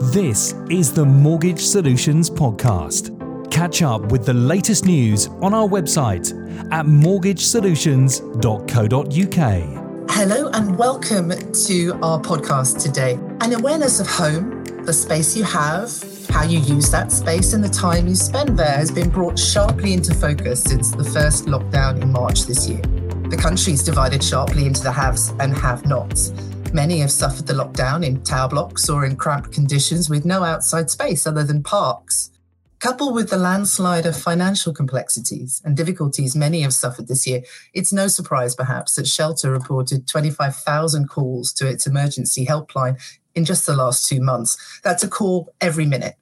This is the Mortgage Solutions Podcast. Catch up with the latest news on our website at mortgagesolutions.co.uk. Hello and welcome to our podcast today. An awareness of home, the space you have, how you use that space, and the time you spend there has been brought sharply into focus since the first lockdown in March this year. The country's divided sharply into the haves and have nots. Many have suffered the lockdown in tower blocks or in cramped conditions with no outside space other than parks. Coupled with the landslide of financial complexities and difficulties many have suffered this year, it's no surprise perhaps that Shelter reported 25,000 calls to its emergency helpline in just the last two months. That's a call every minute.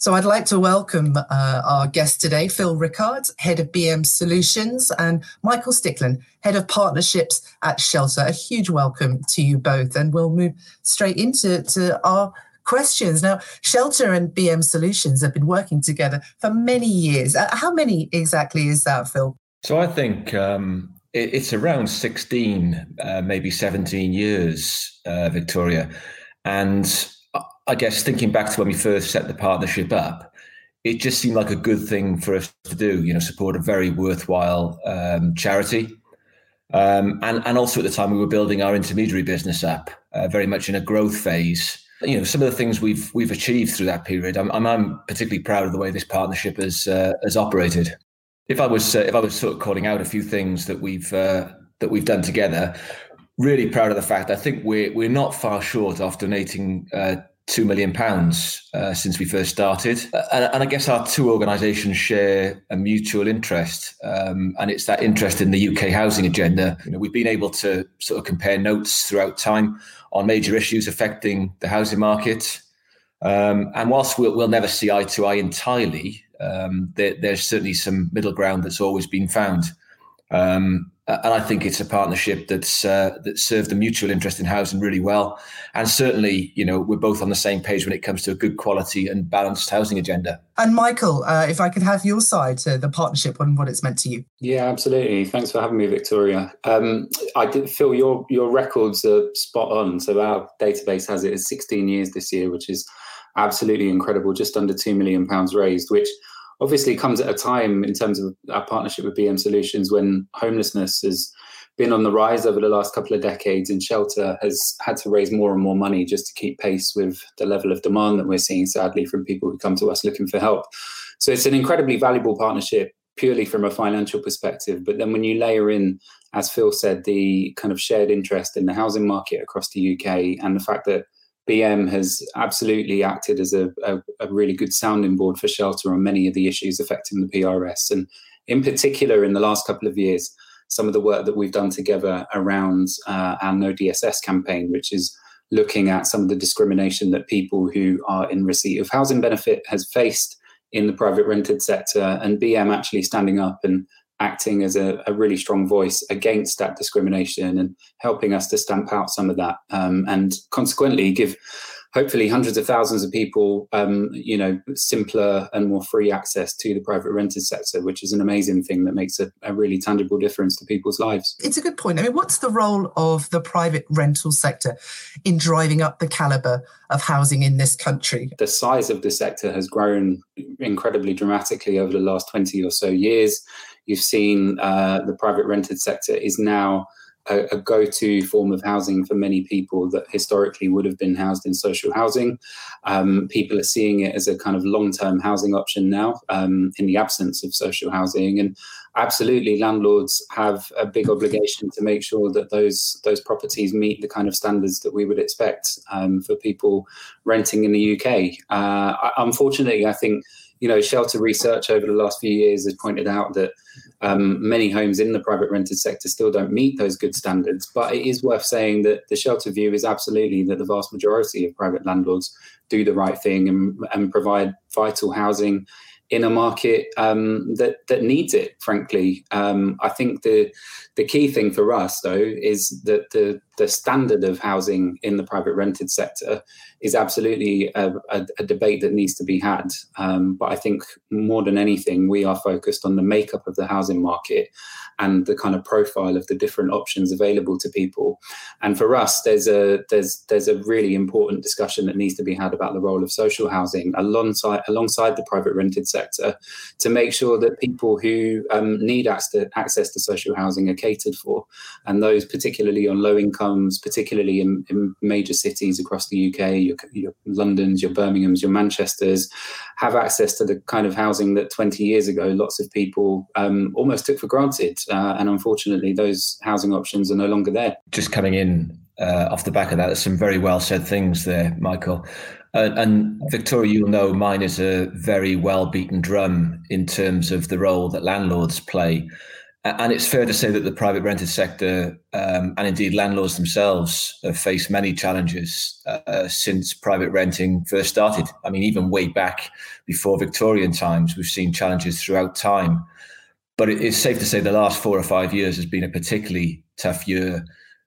So I'd like to welcome uh, our guest today, Phil Rickard, Head of BM Solutions, and Michael Stickland, Head of Partnerships at Shelter. A huge welcome to you both, and we'll move straight into to our questions. Now, Shelter and BM Solutions have been working together for many years. Uh, how many exactly is that, Phil? So I think um, it, it's around 16, uh, maybe 17 years, uh, Victoria. And I guess thinking back to when we first set the partnership up, it just seemed like a good thing for us to do. You know, support a very worthwhile um, charity, um, and and also at the time we were building our intermediary business up, uh, very much in a growth phase. You know, some of the things we've we've achieved through that period. I'm I'm, particularly proud of the way this partnership has uh, has operated. If I was uh, if I was sort of calling out a few things that we've uh, that we've done together, really proud of the fact I think we're we're not far short of donating uh, two million pounds uh, since we first started, uh, and, and, I guess our two organisations share a mutual interest, um, and it's that interest in the UK housing agenda. You know, we've been able to sort of compare notes throughout time on major issues affecting the housing market, um, and whilst we'll, we'll, never see eye to eye entirely, um, there, there's certainly some middle ground that's always been found. Um, uh, and I think it's a partnership that's uh, that served the mutual interest in housing really well. And certainly, you know, we're both on the same page when it comes to a good quality and balanced housing agenda. And Michael, uh, if I could have your side to the partnership and what it's meant to you. Yeah, absolutely. Thanks for having me, Victoria. Um, I did feel your your records are spot on. So our database has it as 16 years this year, which is absolutely incredible. Just under two million pounds raised, which obviously comes at a time in terms of our partnership with BM Solutions when homelessness has been on the rise over the last couple of decades and shelter has had to raise more and more money just to keep pace with the level of demand that we're seeing sadly from people who come to us looking for help. So it's an incredibly valuable partnership purely from a financial perspective but then when you layer in as phil said the kind of shared interest in the housing market across the uk and the fact that BM has absolutely acted as a, a, a, really good sounding board for shelter on many of the issues affecting the PRS. And in particular, in the last couple of years, some of the work that we've done together around uh, our No DSS campaign, which is looking at some of the discrimination that people who are in receipt of housing benefit has faced in the private rented sector, and BM actually standing up and acting as a, a, really strong voice against that discrimination and helping us to stamp out some of that um, and consequently give hopefully hundreds of thousands of people um, you know simpler and more free access to the private rented sector which is an amazing thing that makes a, a really tangible difference to people's lives. It's a good point. I mean what's the role of the private rental sector in driving up the caliber of housing in this country? The size of the sector has grown incredibly dramatically over the last 20 or so years You've seen uh, the private rented sector is now a, a, go-to form of housing for many people that historically would have been housed in social housing. Um, people are seeing it as a kind of long-term housing option now, um, in the absence of social housing. And absolutely, landlords have a big obligation to make sure that those those properties meet the kind of standards that we would expect um, for people renting in the UK. Uh, unfortunately, I think you know, shelter research over the last few years has pointed out that um, many homes in the private rented sector still don't meet those good standards. But it is worth saying that the shelter view is absolutely that the vast majority of private landlords do the right thing and, and provide vital housing in a market um, that that needs it. Frankly, um, I think the the key thing for us though is that the the standard of housing in the private rented sector is absolutely a, a, a debate that needs to be had. Um, but I think more than anything, we are focused on the makeup of the housing market and the kind of profile of the different options available to people. And for us, there's a there's there's a really important discussion that needs to be had about the role of social housing alongside alongside the private rented sector to make sure that people who um, need access to social housing are catered for, and those particularly on low incomes, particularly in, in major cities across the UK, your, your London's, your Birmingham's, your Manchester's, have access to the kind of housing that 20 years ago lots of people um, almost took for granted uh, and unfortunately, those housing options are no longer there. Just coming in uh, off the back of that, there's some very well said things there, Michael. And Victoria, you'll know mine is a very well beaten drum in terms of the role that landlords play. And it's fair to say that the private rented sector um, and indeed landlords themselves have faced many challenges uh, since private renting first started. I mean, even way back before Victorian times, we've seen challenges throughout time. But it's safe to say the last four or five years has been a particularly tough year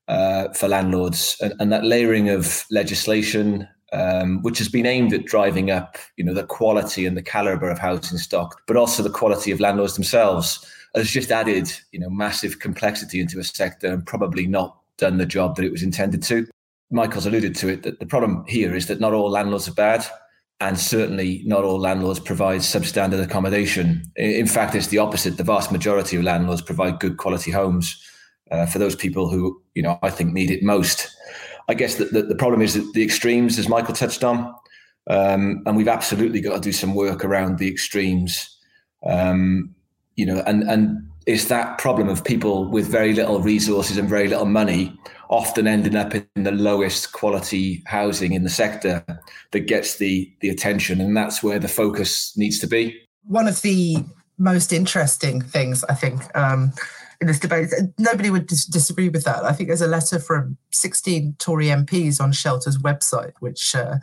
uh, for landlords, and, and, that layering of legislation, um, which has been aimed at driving up, you know, the quality and the caliber of housing stock, but also the quality of landlords themselves, has just added, you know, massive complexity into a sector and probably not done the job that it was intended to. Michael's alluded to it that the problem here is that not all landlords are bad and certainly not all landlords provide substandard accommodation. In fact, it's the opposite. The vast majority of landlords provide good quality homes uh, for those people who, you know, I think need it most. I guess that the, the, problem is that the extremes, as Michael touched on, um, and we've absolutely got to do some work around the extremes. Um, you know, and and it's that problem of people with very little resources and very little money often ending up in the lowest quality housing in the sector that gets the the attention and that's where the focus needs to be. One of the most interesting things i think um, in this debate nobody would dis- disagree with that. I think there's a letter from 16 tory mps on shelter's website which uh,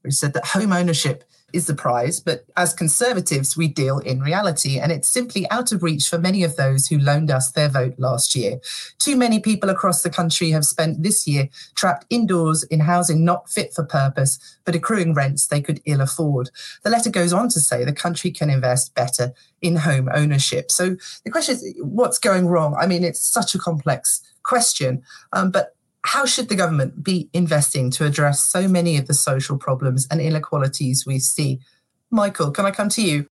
which said that home ownership is the prize, but as conservatives, we deal in reality, and it's simply out of reach for many of those who loaned us their vote last year. Too many people across the country have spent this year trapped indoors in housing not fit for purpose, but accruing rents they could ill afford. The letter goes on to say the country can invest better in home ownership. So the question is, what's going wrong? I mean, it's such a complex question, um, but how should the government be investing to address so many of the social problems and inequalities we see? Michael, can I come to you?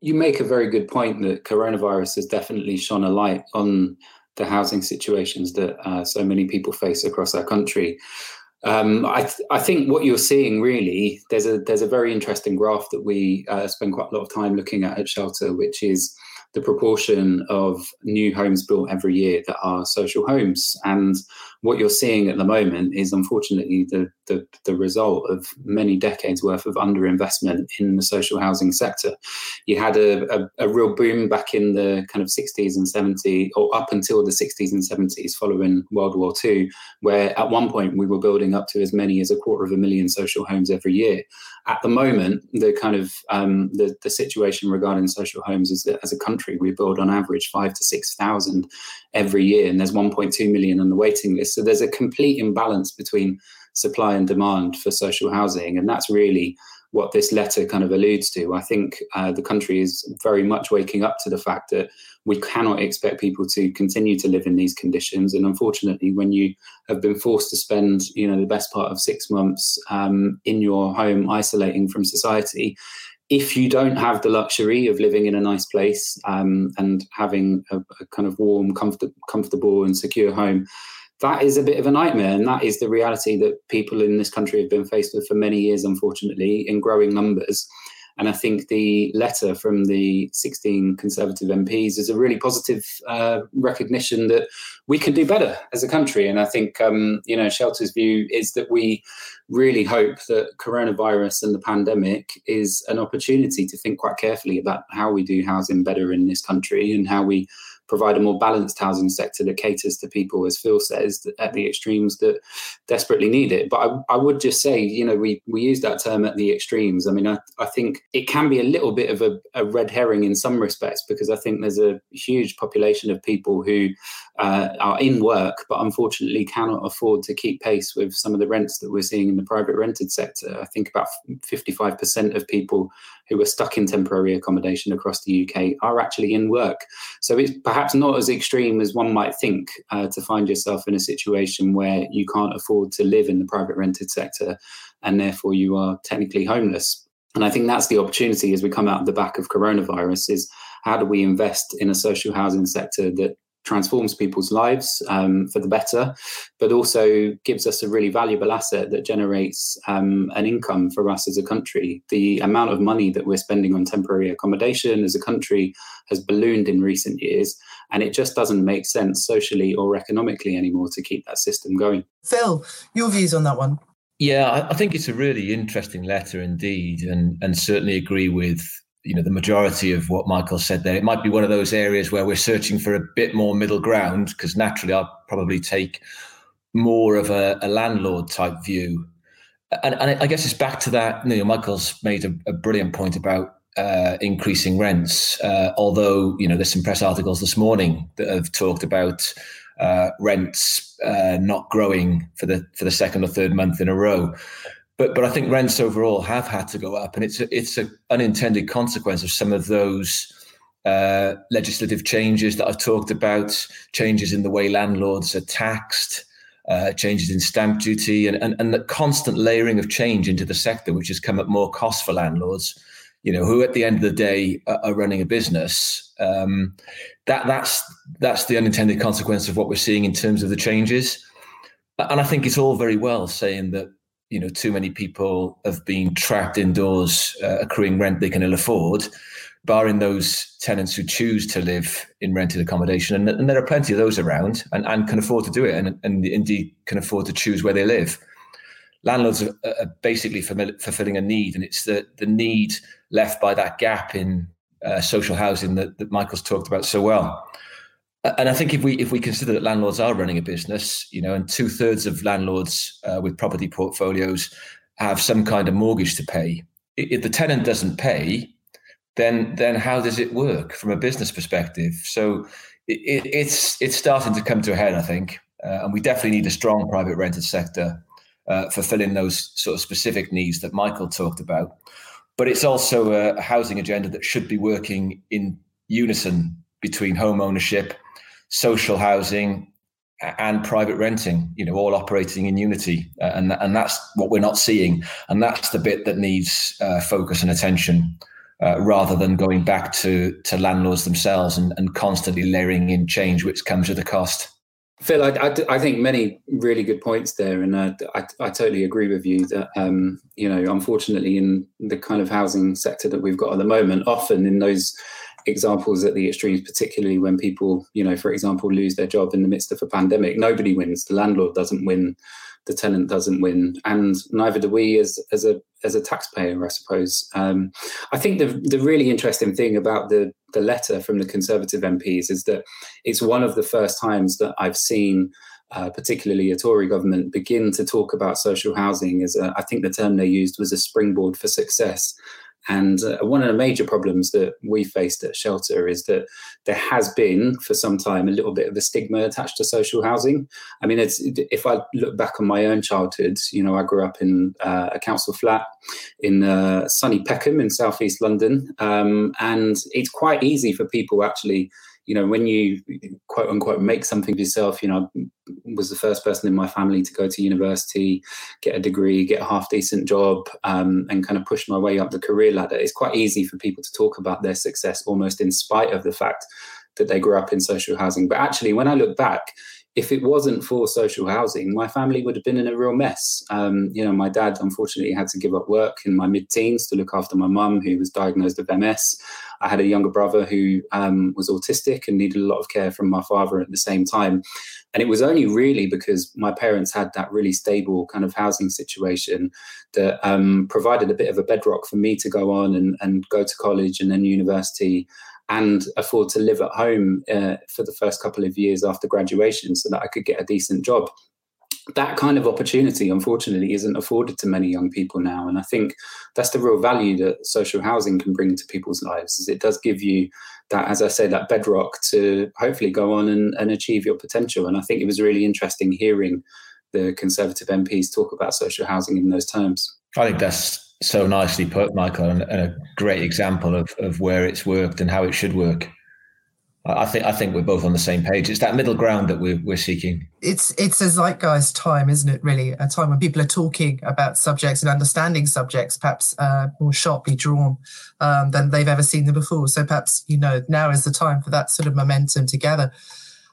You make a very good point that coronavirus has definitely shone a light on the housing situations that uh, so many people face across our country. Um, I, th- I, think what you're seeing really there's a there's a very interesting graph that we uh, spend quite a lot of time looking at at Shelter, which is the proportion of new homes built every year that are social homes. And what you're seeing at the moment is unfortunately the, the, the result of many decades worth of underinvestment in the social housing sector. You had a, a, a real boom back in the kind of 60s and 70s, or up until the 60s and 70s following World War II, where at one point we were building up to as many as a quarter of a million social homes every year. At the moment, the kind of um, the, the situation regarding social homes is that as a country we build on average five to six thousand every year, and there's 1.2 million on the waiting list. So there's a complete imbalance between supply and demand for social housing, and that's really what this letter kind of alludes to. I think uh, the country is very much waking up to the fact that we cannot expect people to continue to live in these conditions. And unfortunately, when you have been forced to spend, you know, the best part of six months um, in your home, isolating from society, if you don't have the luxury of living in a nice place um, and having a, a, kind of warm, comfort, comfortable, and secure home, that is a bit of a nightmare. And that is the reality that people in this country have been faced with for many years, unfortunately, in growing numbers. And I think the letter from the 16 Conservative MPs is a really positive uh, recognition that we can do better as a country. And I think, um, you know, Shelter's view is that we really hope that coronavirus and the pandemic is an opportunity to think quite carefully about how we do housing better in this country and how we provide a more balanced housing sector that caters to people, as Phil says, at the extremes that desperately need it. But I, I would just say, you know, we, we use that term at the extremes. I mean, I, I think it can be a little bit of a, a red herring in some respects because I think there's a huge population of people who uh, are in work but unfortunately cannot afford to keep pace with some of the rents that we're seeing in the private rented sector. I think about 55% of people who are stuck in temporary accommodation across the UK are actually in work. So it's perhaps not as extreme as one might think uh, to find yourself in a situation where you can't afford to live in the private rented sector and therefore you are technically homeless. And I think that's the opportunity as we come out of the back of coronavirus is how do we invest in a social housing sector that transforms people's lives um, for the better, but also gives us a really valuable asset that generates um, an income for us as a country. The amount of money that we're spending on temporary accommodation as a country has ballooned in recent years, and it just doesn't make sense socially or economically anymore to keep that system going. Phil, your views on that one? Yeah, I think it's a really interesting letter indeed, and and certainly agree with you know the majority of what Michael said there. It might be one of those areas where we're searching for a bit more middle ground because naturally I'll probably take more of a, a landlord type view. And, and, I guess it's back to that. You know, Michael's made a, a brilliant point about uh, increasing rents. Uh, although you know, there's some press articles this morning that have talked about uh, rents uh, not growing for the for the second or third month in a row. But but I think rents overall have had to go up, and it's a, it's an unintended consequence of some of those uh, legislative changes that I've talked about, changes in the way landlords are taxed, uh, changes in stamp duty, and, and and the constant layering of change into the sector, which has come at more cost for landlords. You know, who at the end of the day are, running a business. Um, that that's that's the unintended consequence of what we're seeing in terms of the changes. And I think it's all very well saying that you know too many people have been trapped indoors uh, accruing rent they can ill afford barring those tenants who choose to live in rented accommodation. And, and there are plenty of those around and, and can afford to do it and, and indeed can afford to choose where they live. Landlords are, are basically fulfilling a need and it's the, the need left by that gap in uh, social housing that, that michael's talked about so well and I think if we if we consider that landlords are running a business, you know, and two thirds of landlords uh, with property portfolios have some kind of mortgage to pay. If the tenant doesn't pay, then then how does it work from a business perspective? So it, it's it's starting to come to a head, I think, uh, and we definitely need a strong private rented sector uh, fulfilling those sort of specific needs that Michael talked about. But it's also a housing agenda that should be working in unison between home ownership social housing and private renting, you know, all operating in unity, uh, and and that's what we're not seeing, and that's the bit that needs uh, focus and attention, uh, rather than going back to to landlords themselves and, and constantly layering in change, which comes with a cost. Phil, I, I, I, think many really good points there, and uh, I, I totally agree with you that um, you know, unfortunately, in the kind of housing sector that we've got at the moment, often in those examples at the extremes, particularly when people, you know, for example, lose their job in the midst of a pandemic. Nobody wins. The landlord doesn't win. The tenant doesn't win, and neither do we as as a as a taxpayer, I suppose. Um, I think the the really interesting thing about the the letter from the Conservative MPs is that it's one of the first times that I've seen. Uh, particularly a Tory government, begin to talk about social housing as a, I think the term they used was a springboard for success. And uh, one of the major problems that we faced at Shelter is that there has been, for some time, a little bit of a stigma attached to social housing. I mean, if I look back on my own childhood, you know, I grew up in uh, a council flat in uh, sunny Peckham in southeast London, um, and it's quite easy for people actually you know, when you quote unquote make something of yourself, you know, I was the first person in my family to go to university, get a degree, get a half decent job, um, and kind of push my way up the career ladder. It's quite easy for people to talk about their success almost in spite of the fact that they grew up in social housing. But actually, when I look back, if it wasn't for social housing, my family would have been in a real mess. Um, you know, my dad unfortunately had to give up work in my mid-teens to look after my mum, who was diagnosed with MS. I had a younger brother who um, was autistic and needed a lot of care from my father at the same time. And it was only really because my parents had that really stable kind of housing situation that um, provided a bit of a bedrock for me to go on and, and go to college and then university and afford to live at home uh, for the first couple of years after graduation so that I could get a decent job that kind of opportunity, unfortunately, isn't afforded to many young people now. And I think that's the real value that social housing can bring to people's lives. Is it does give you that, as I say, that bedrock to hopefully go on and, and achieve your potential. And I think it was really interesting hearing the Conservative MPs talk about social housing in those terms. I think that's so nicely put, Michael, and, and a great example of, of where it's worked and how it should work. I think I think we're both on the same page. It's that middle ground that we're we're seeking. It's it's a zeitgeist time, isn't it? Really, a time when people are talking about subjects and understanding subjects, perhaps uh, more sharply drawn um, than they've ever seen them before. So perhaps you know now is the time for that sort of momentum to gather.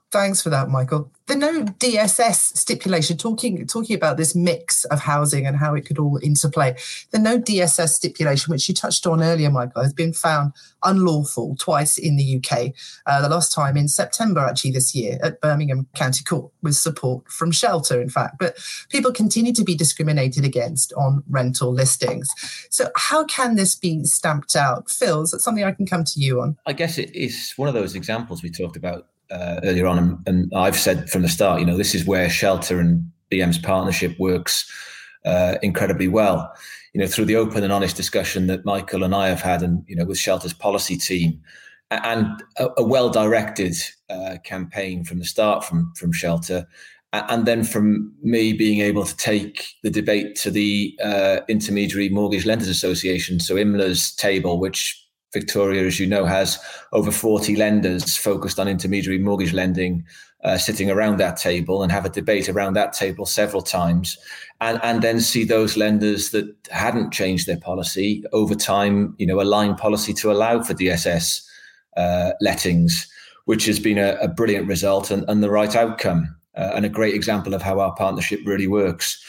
Thanks for that, Michael. The no DSS stipulation, talking talking about this mix of housing and how it could all interplay. The no DSS stipulation, which you touched on earlier, Michael, has been found unlawful twice in the UK. Uh, the last time in September, actually, this year at Birmingham County Court, with support from Shelter, in fact. But people continue to be discriminated against on rental listings. So, how can this be stamped out? Phil, is that something I can come to you on? I guess it is one of those examples we talked about uh, earlier on, and, and, I've said from the start, you know, this is where Shelter and BM's partnership works uh, incredibly well. You know, through the open and honest discussion that Michael and I have had, and you know, with Shelter's policy team, and a, a well-directed uh, campaign from the start from from Shelter, and then from me being able to take the debate to the uh, Intermediary Mortgage Lenders Association, so IMLA's table, which Victoria, as you know, has over 40 lenders focused on intermediary mortgage lending uh, sitting around that table and have a debate around that table several times. And, and then see those lenders that hadn't changed their policy over time, you know, align policy to allow for DSS uh, lettings, which has been a, a brilliant result and, and, the right outcome uh, and a great example of how our partnership really works.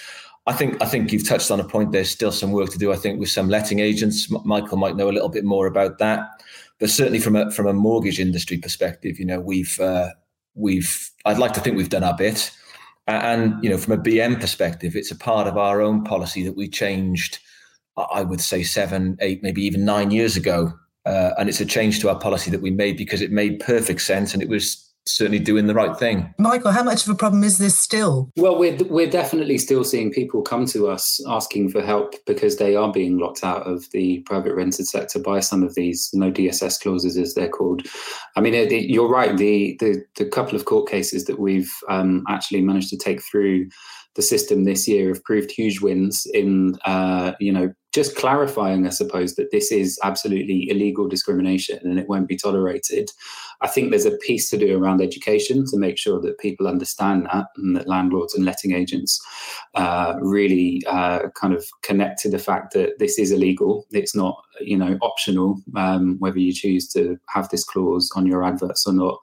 I think I think you've touched on a point. There's still some work to do. I think with some letting agents, Michael might know a little bit more about that. But certainly from a from a mortgage industry perspective, you know, we've uh, we've I'd like to think we've done our bit. And you know, from a BM perspective, it's a part of our own policy that we changed. I would say seven, eight, maybe even nine years ago, uh, and it's a change to our policy that we made because it made perfect sense and it was certainly doing the right thing. Michael, how much of a problem is this still? Well, we're we're definitely still seeing people come to us asking for help because they are being locked out of the private rented sector by some of these no DSS clauses, as they're called. I mean, it, it, you're right. The, the the couple of court cases that we've um, actually managed to take through the system this year have proved huge wins in uh, you know just clarifying, I suppose, that this is absolutely illegal discrimination and it won't be tolerated. I think there's a piece to do around education to make sure that people understand that and that landlords and letting agents uh, really uh, kind of connect to the fact that this is illegal. It's not, you know, optional um, whether you choose to have this clause on your adverts or not.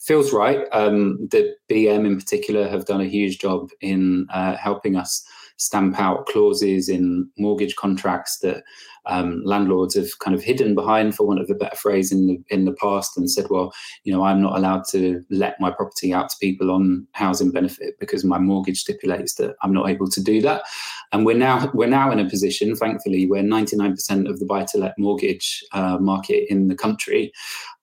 Phil's right. Um, the BM in particular have done a huge job in uh, helping us stamp out clauses in mortgage contracts that um, landlords have kind of hidden behind, for want of a better phrase, in the in the past, and said, "Well, you know, I'm not allowed to let my property out to people on housing benefit because my mortgage stipulates that I'm not able to do that." And we're now we're now in a position, thankfully, where 99% of the buy-to-let mortgage uh, market in the country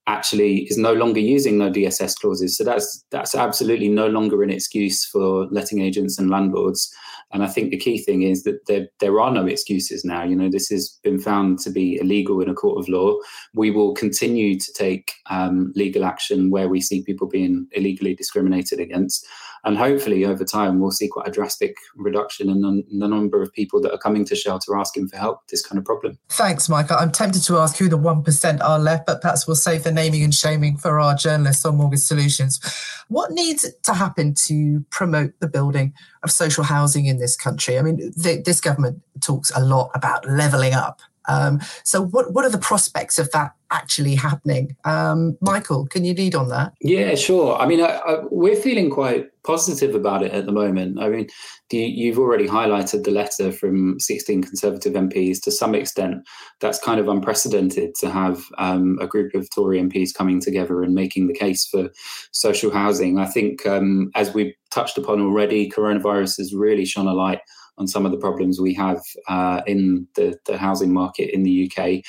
actually is no longer using no DSS clauses. So that's that's absolutely no longer an excuse for letting agents and landlords and I think the key thing is that there, there are no excuses now. You know, this has been found to be illegal in a court of law. We will continue to take um, legal action where we see people being illegally discriminated against. And hopefully, over time, we'll see quite a drastic reduction in the, in the number of people that are coming to shelter asking for help with this kind of problem. Thanks, Michael. I'm tempted to ask who the 1% are left, but perhaps we'll save the naming and shaming for our journalists on Mortgage Solutions. What needs to happen to promote the building of social housing in this country? I mean, the, this government talks a lot about levelling up. Um, so, what what are the prospects of that actually happening. Um, Michael, can you lead on that? Yeah, sure. I mean, I, I, we're feeling quite positive about it at the moment. I mean, the, you've already highlighted the letter from 16 Conservative MPs. To some extent, that's kind of unprecedented to have um, a group of Tory MPs coming together and making the case for social housing. I think, um, as we've touched upon already, coronavirus has really shone a light on some of the problems we have uh, in the, the housing market in the UK.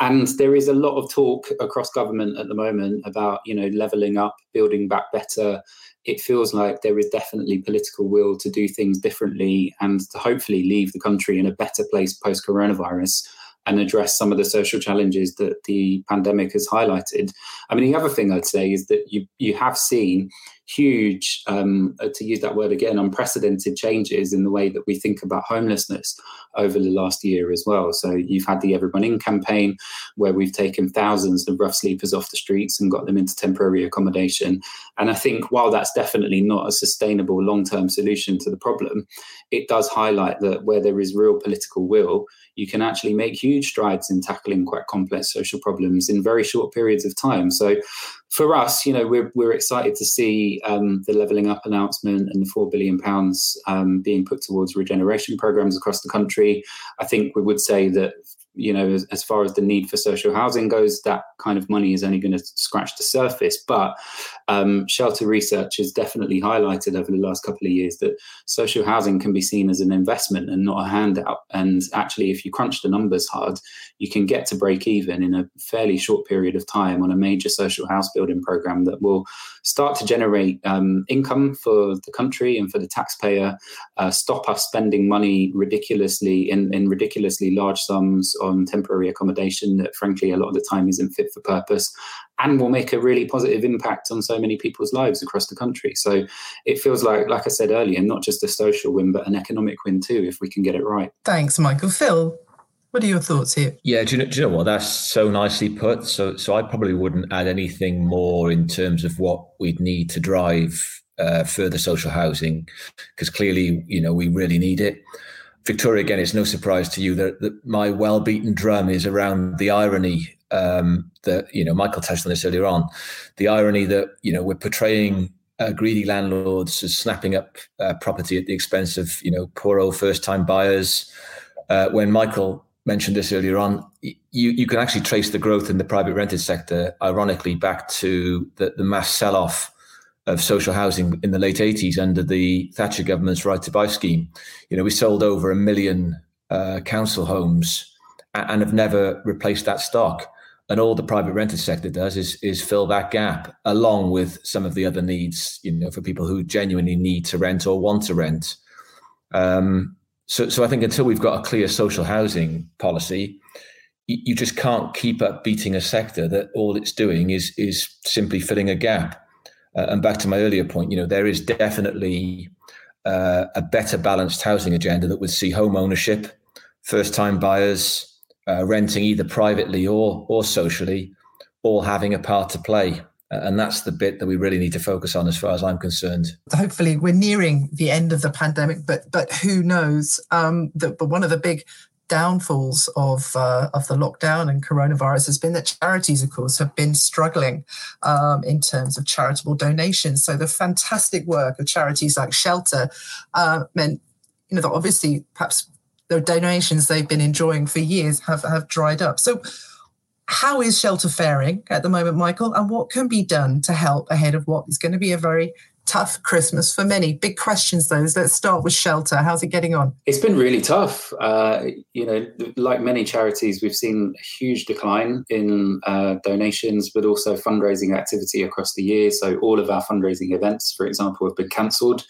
And there is a lot of talk across government at the moment about, you know, levelling up, building back better. It feels like there is definitely political will to do things differently and to hopefully leave the country in a better place post coronavirus and address some of the social challenges that the pandemic has highlighted. I mean, the other thing I'd say is that you you have seen huge, um, uh, to use that word again, unprecedented changes in the way that we think about homelessness over the last year as well. So you've had the Everyone In campaign, where we've taken thousands of rough sleepers off the streets and got them into temporary accommodation. And I think while that's definitely not a sustainable long term solution to the problem, it does highlight that where there is real political will, you can actually make huge strides in tackling quite complex social problems in very short periods of time. So for us, you know, we're, we're excited to see um, the levelling up announcement and the four billion pounds um, being put towards regeneration programs across the country. I think we would say that you know, as, as, far as the need for social housing goes, that kind of money is only going to scratch the surface. But um, shelter research has definitely highlighted over the last couple of years that social housing can be seen as an investment and not a handout. And actually, if you crunch the numbers hard, you can get to break even in a fairly short period of time on a major social house building program that will start to generate um, income for the country and for the taxpayer, uh, stop us spending money ridiculously in, in ridiculously large sums on temporary accommodation that, frankly, a lot of the time isn't fit for purpose and will make a really positive impact on so many people's lives across the country. So it feels like, like I said earlier, not just a social win, but an economic win too, if we can get it right. Thanks, Michael. Phil, what are your thoughts here? Yeah, do you, know, do you know what? That's so nicely put. So, so I probably wouldn't add anything more in terms of what we'd need to drive uh, further social housing, because clearly, you know, we really need it. Victoria, again, it's no surprise to you that, that my well-beaten drum is around the irony um, that you know Michael touched on this earlier on. The irony that you know we're portraying uh, greedy landlords as snapping up uh, property at the expense of you know poor old first-time buyers. Uh, when Michael mentioned this earlier on, you you can actually trace the growth in the private rented sector, ironically, back to the, the mass sell-off of social housing in the late 80s under the Thatcher government's right to buy scheme. You know, we sold over a million uh, council homes and, have never replaced that stock. And all the private rented sector does is is fill that gap along with some of the other needs, you know, for people who genuinely need to rent or want to rent. Um, so, so I think until we've got a clear social housing policy, you just can't keep up beating a sector that all it's doing is is simply filling a gap. Uh, and back to my earlier point, you know, there is definitely uh, a better balanced housing agenda that would see home ownership, first time buyers, uh, renting either privately or or socially, all having a part to play. And that's the bit that we really need to focus on, as far as I'm concerned. Hopefully, we're nearing the end of the pandemic, but but who knows? Um, the, but one of the big downfalls of uh, of the lockdown and coronavirus has been that charities, of course, have been struggling um, in terms of charitable donations. So the fantastic work of charities like Shelter uh, meant, you know, that obviously perhaps the donations they've been enjoying for years have have dried up. So. How is shelter faring at the moment, Michael? And what can be done to help ahead of what is going to be a very tough Christmas for many. Big questions, though. Let's start with shelter. How's it getting on? It's been really tough. Uh, you know, like many charities, we've seen a huge decline in uh, donations, but also fundraising activity across the year. So all of our fundraising events, for example, have been cancelled.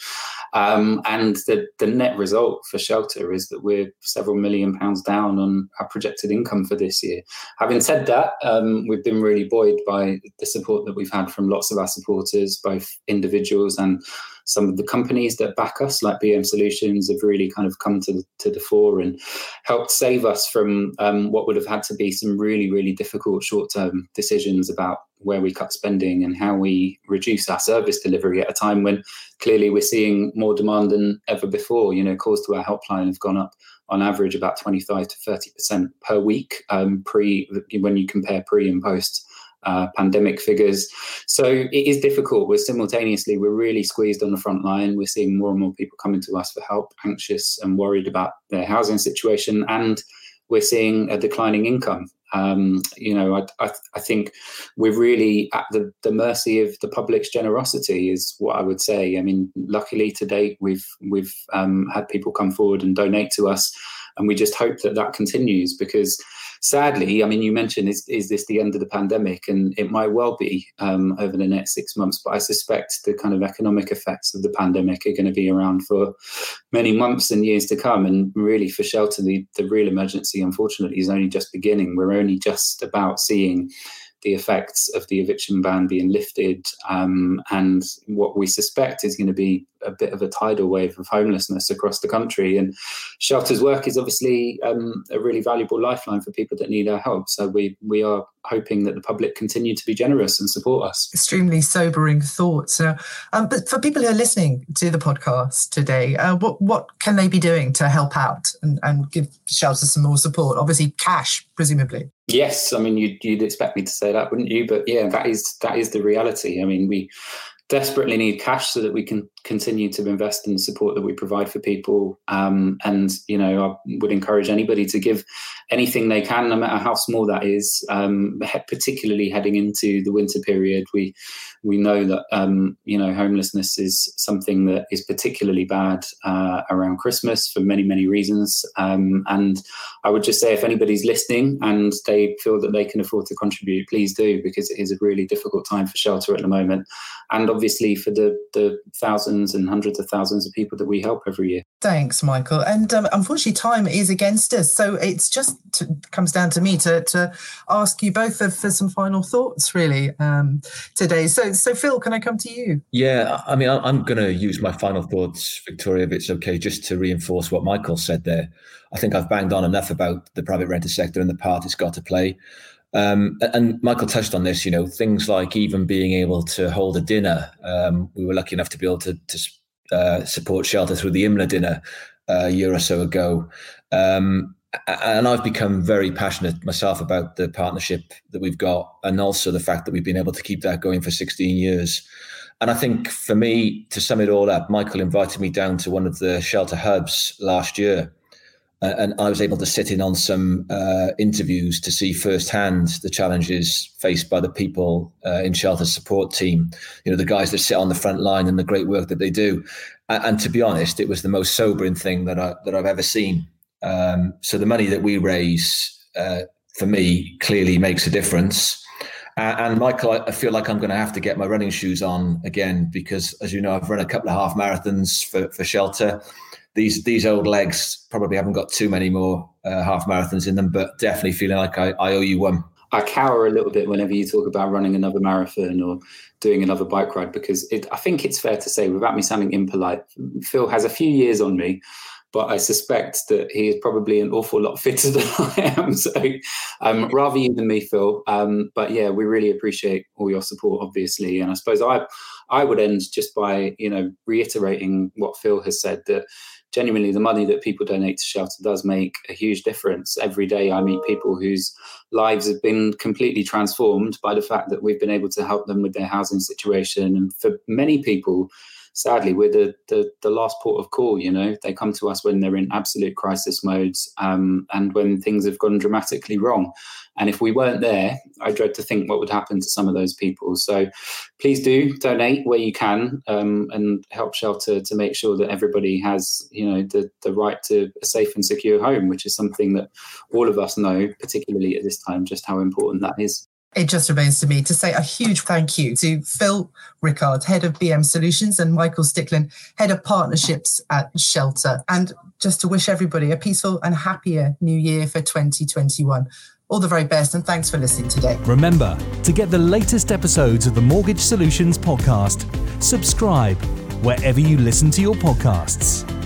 Um, and the, the net result for shelter is that we're several million pounds down on our projected income for this year. Having said that, um, we've been really buoyed by the support that we've had from lots of our supporters, both individuals and some of the companies that back us, like BM Solutions, have really kind of come to the, to the fore and helped save us from um, what would have had to be some really, really difficult short term decisions about where we cut spending and how we reduce our service delivery at a time when clearly we're seeing more demand than ever before. You know, calls to our helpline have gone up on average about 25 to 30% per week um, pre when you compare pre and post uh, pandemic figures. So it is difficult. We're simultaneously, we're really squeezed on the front line. We're seeing more and more people coming to us for help, anxious and worried about their housing situation. And we're seeing a declining income. Um, you know, I, I, I, think we're really at the, the mercy of the public's generosity, is what I would say. I mean, luckily to date, we've we've um, had people come forward and donate to us, and we just hope that that continues because sadly, I mean, you mentioned is is this the end of the pandemic, and it might well be um, over the next six months. But I suspect the kind of economic effects of the pandemic are going to be around for many months and years to come. And really, for shelter, the the real emergency, unfortunately, is only just beginning. We're only just about seeing the effects of the eviction ban being lifted, um, and what we suspect is going to be a bit of a tidal wave of homelessness across the country. And shelters work is obviously um, a really valuable lifeline for people that need our help. So we we are hoping that the public continue to be generous and support us. Extremely sobering thoughts. Uh, um, but for people who are listening to the podcast today, uh, what what can they be doing to help out and, and give shelters some more support? Obviously, cash, presumably. Yes, I mean you'd, you'd expect me to say that, wouldn't you? But yeah, that is that is the reality. I mean we desperately need cash so that we can continue to invest in the support that we provide for people. Um, and you know, I would encourage anybody to give anything they can, no matter how small that is. Um, particularly heading into the winter period, we we know that um, you know homelessness is something that is particularly bad uh, around Christmas for many many reasons. Um, and I would just say, if anybody's listening and they feel that they can afford to contribute, please do because it is a really difficult time for shelter at the moment, and obviously for the the thousands and hundreds of thousands of people that we help every year. Thanks, Michael. And um, unfortunately, time is against us, so it's just to, comes down to me to to ask you both for, for some final thoughts, really, um, today. So so, Phil, can I come to you? Yeah, I mean, I'm going to use my final thoughts, Victoria, if it's okay, just to reinforce what Michael said there. I think I've banged on enough about the private rented sector and the part it's got to play. Um, and Michael touched on this, you know, things like even being able to hold a dinner. Um, we were lucky enough to be able to, to uh, support shelter through the IMLA dinner uh, a year or so ago. Um, and I've become very passionate myself about the partnership that we've got, and also the fact that we've been able to keep that going for 16 years. And I think for me, to sum it all up, Michael invited me down to one of the shelter hubs last year, uh, and I was able to sit in on some uh, interviews to see firsthand the challenges faced by the people uh, in shelter support team. You know, the guys that sit on the front line and the great work that they do. And, and to be honest, it was the most sobering thing that I that I've ever seen um, so the money that we raise, uh, for me, clearly makes a difference. And Michael, I feel like I'm going to have to get my running shoes on again because, as you know, I've run a couple of half marathons for, for shelter. These these old legs probably haven't got too many more uh, half marathons in them, but definitely feeling like I, I owe you one. I cower a little bit whenever you talk about running another marathon or doing another bike ride because it, I think it's fair to say, without me sounding impolite, Phil has a few years on me but I suspect that he is probably an awful lot fitter than I am. So um, rather you than me, Phil. Um, but yeah, we really appreciate all your support, obviously. And I suppose I, I would end just by you know reiterating what Phil has said that genuinely the money that people donate to shelter does make a huge difference. Every day I meet people whose lives have been completely transformed by the fact that we've been able to help them with their housing situation. And for many people, sadly we're the, the, the last port of call you know? They come to us when they're in absolute crisis modes um, and when things have gone dramatically wrong. And if we weren't there i dread to think what would happen to some of those people. So please do donate where you can um, and help shelter to make sure that everybody has you know the, the right to a safe and secure home which is something that all of us know particularly at this time just how important that is it just remains to me to say a huge thank you to Phil Rickard, head of BM Solutions, and Michael Stickland, head of partnerships at Shelter, and just to wish everybody a peaceful and happier new year for 2021. All the very best, and thanks for listening today. Remember to get the latest episodes of the Mortgage Solutions podcast, subscribe wherever you listen to your podcasts.